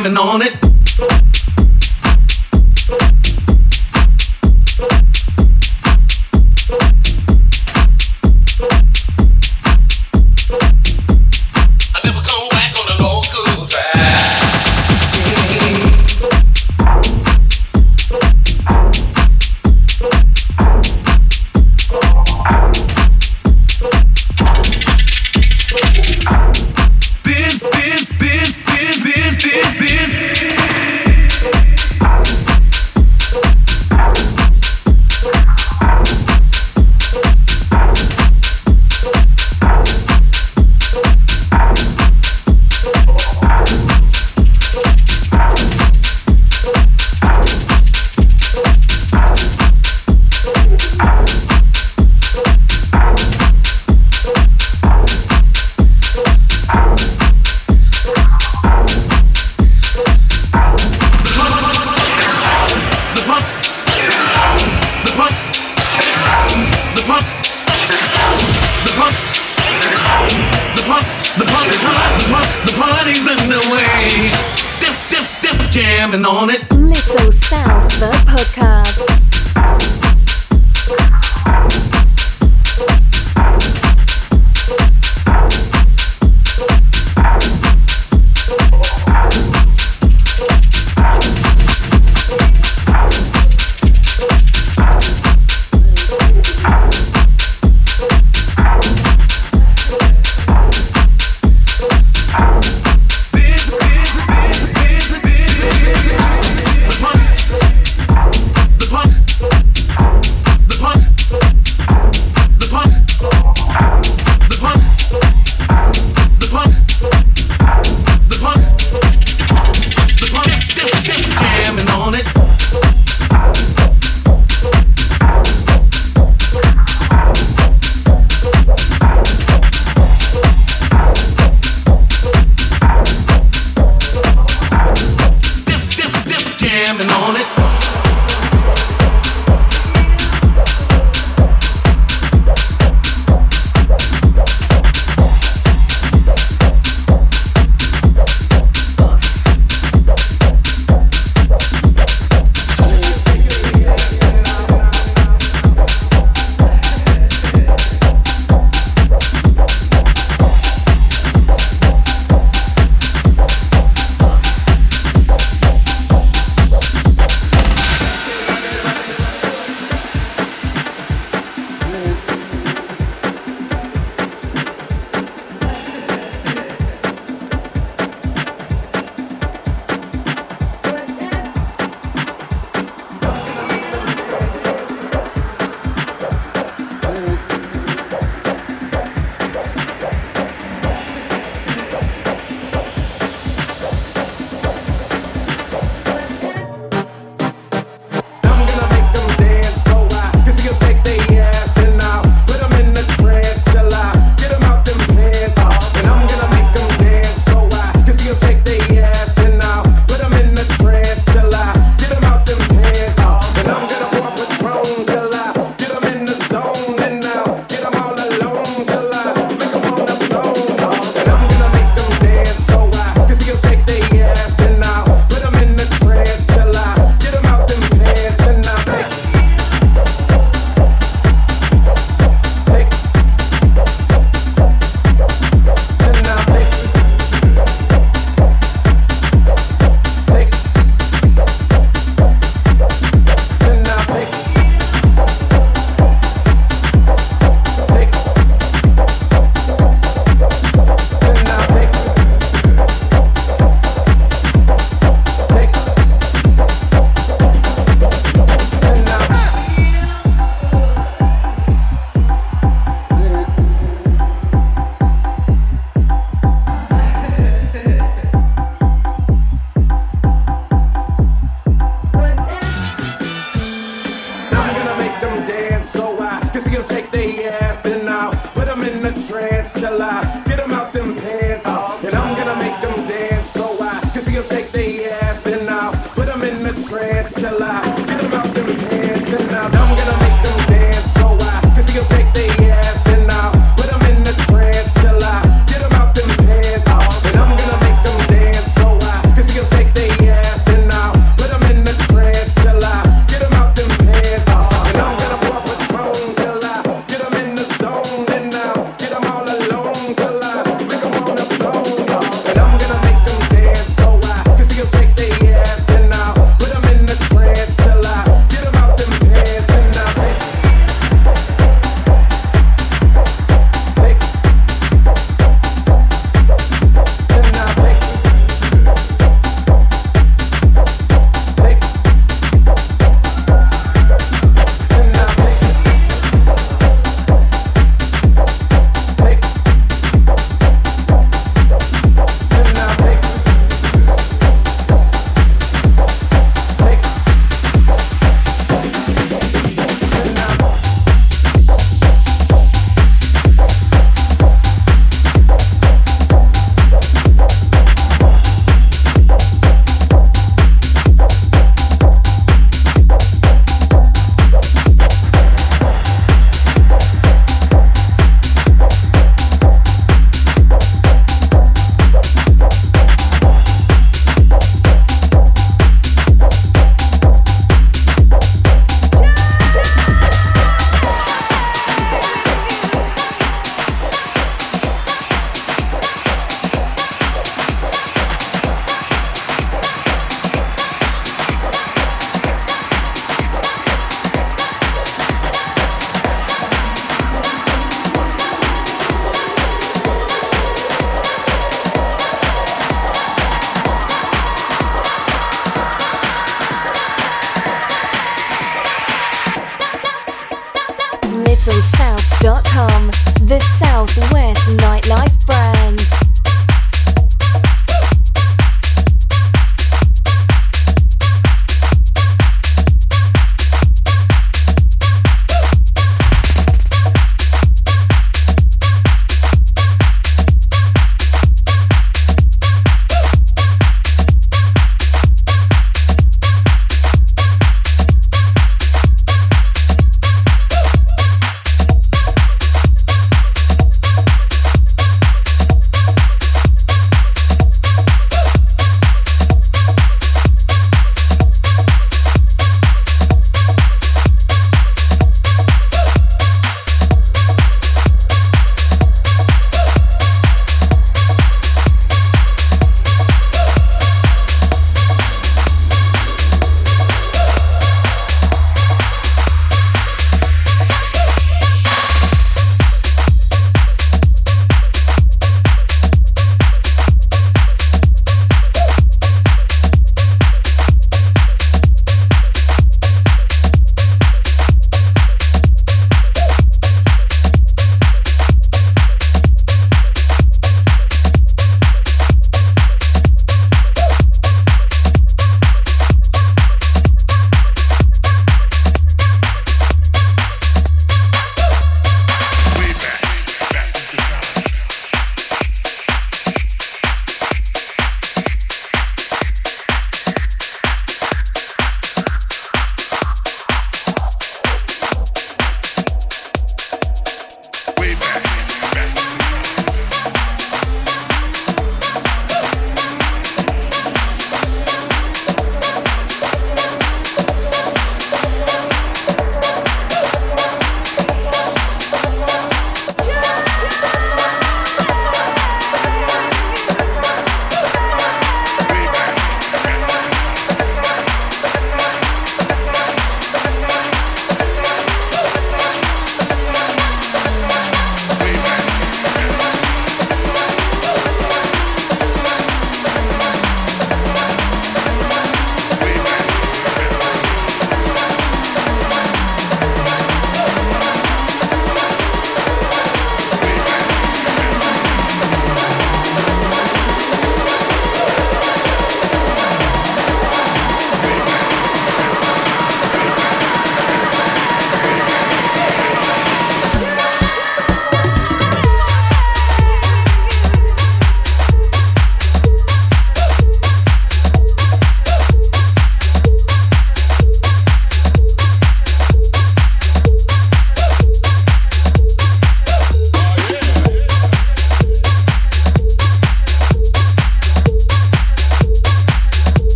slamming on it.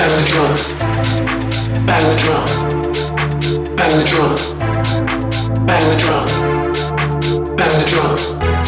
Bang the drum. Bang the drum. Bang the drum. Bang the drum. Bang the drum.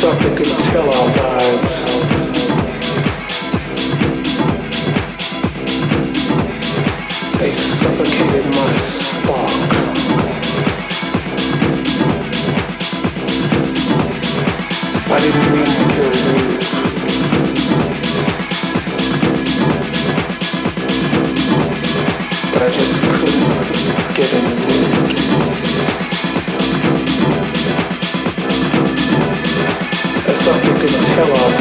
tell our They suffocated my spark. I didn't mean to kill you. But I just couldn't get in the way. Hello.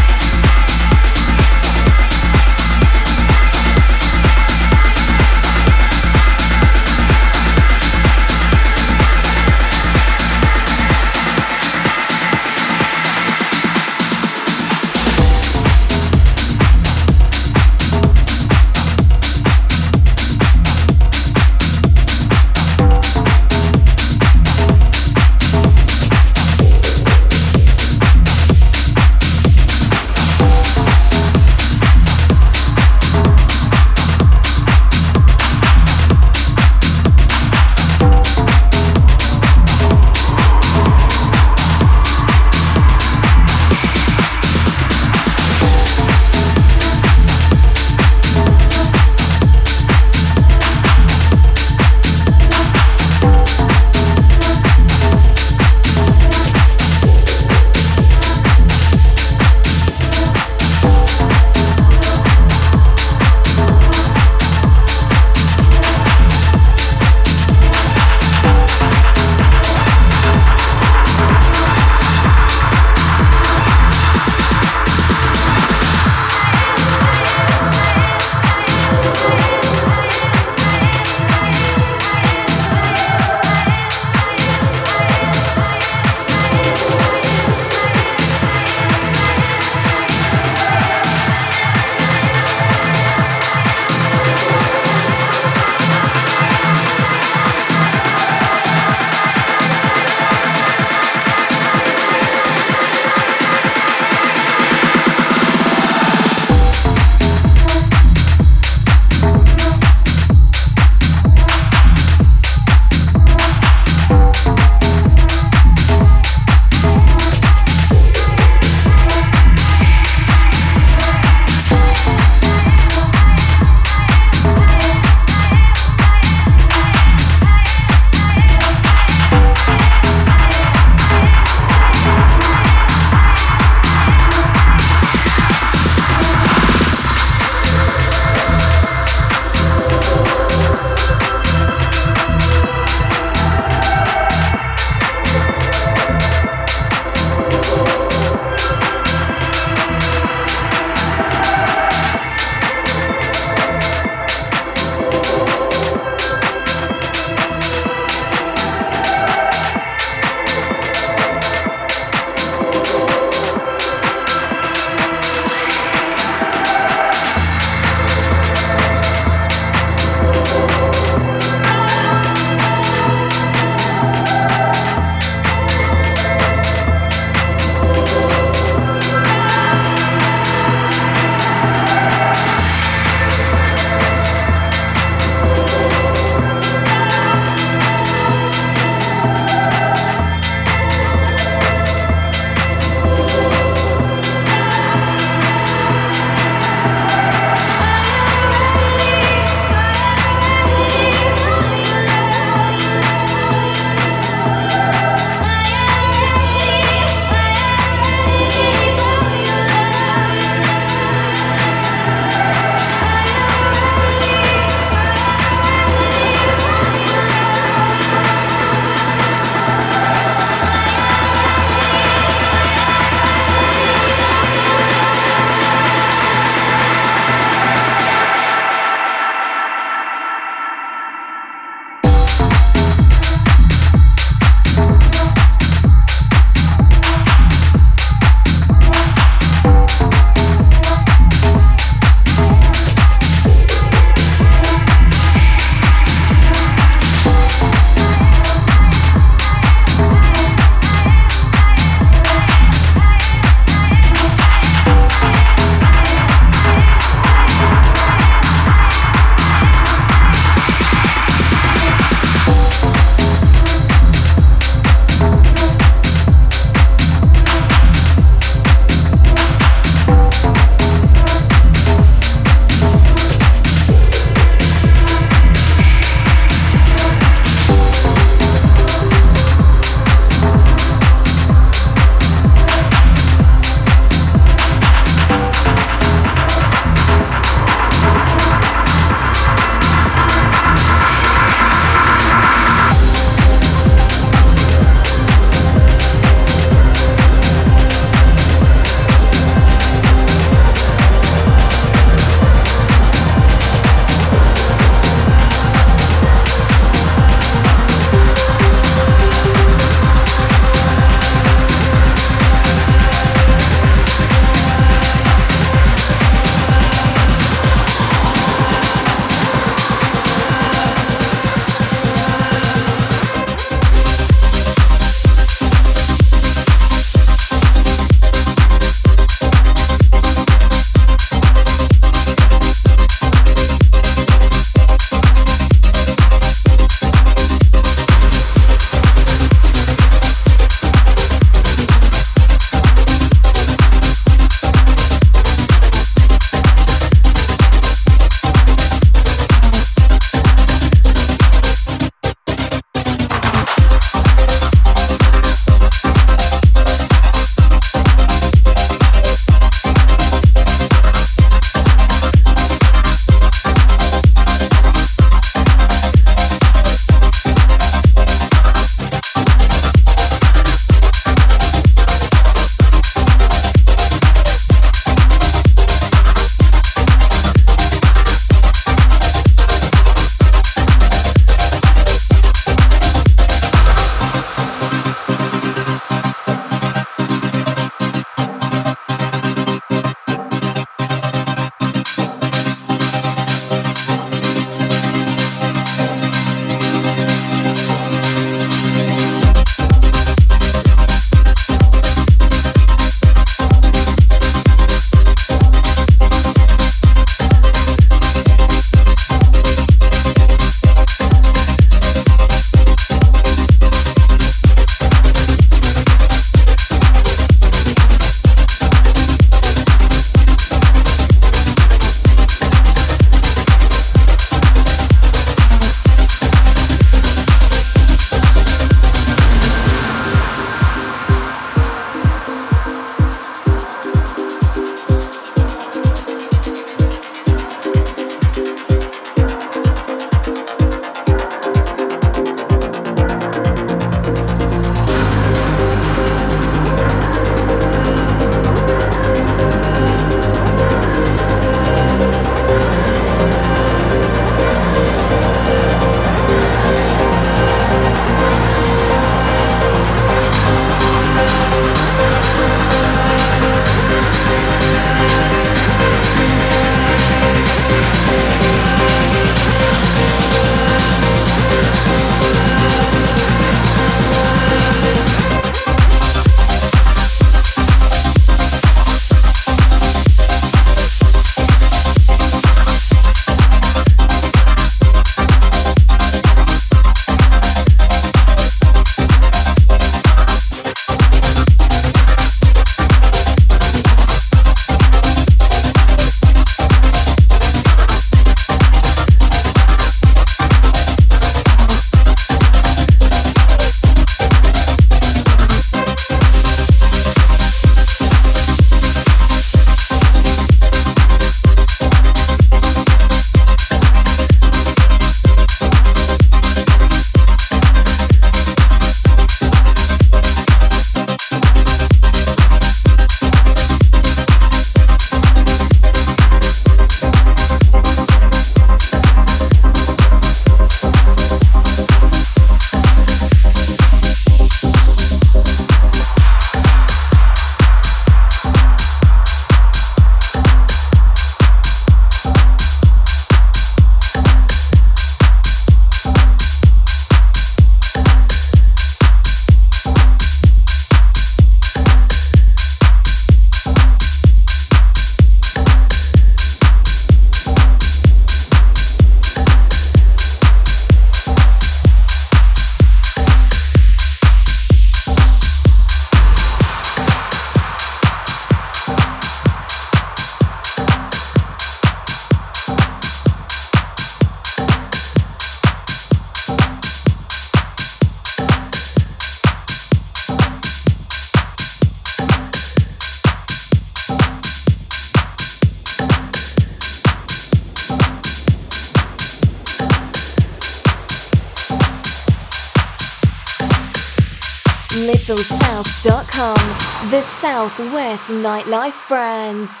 Southwest nightlife brands.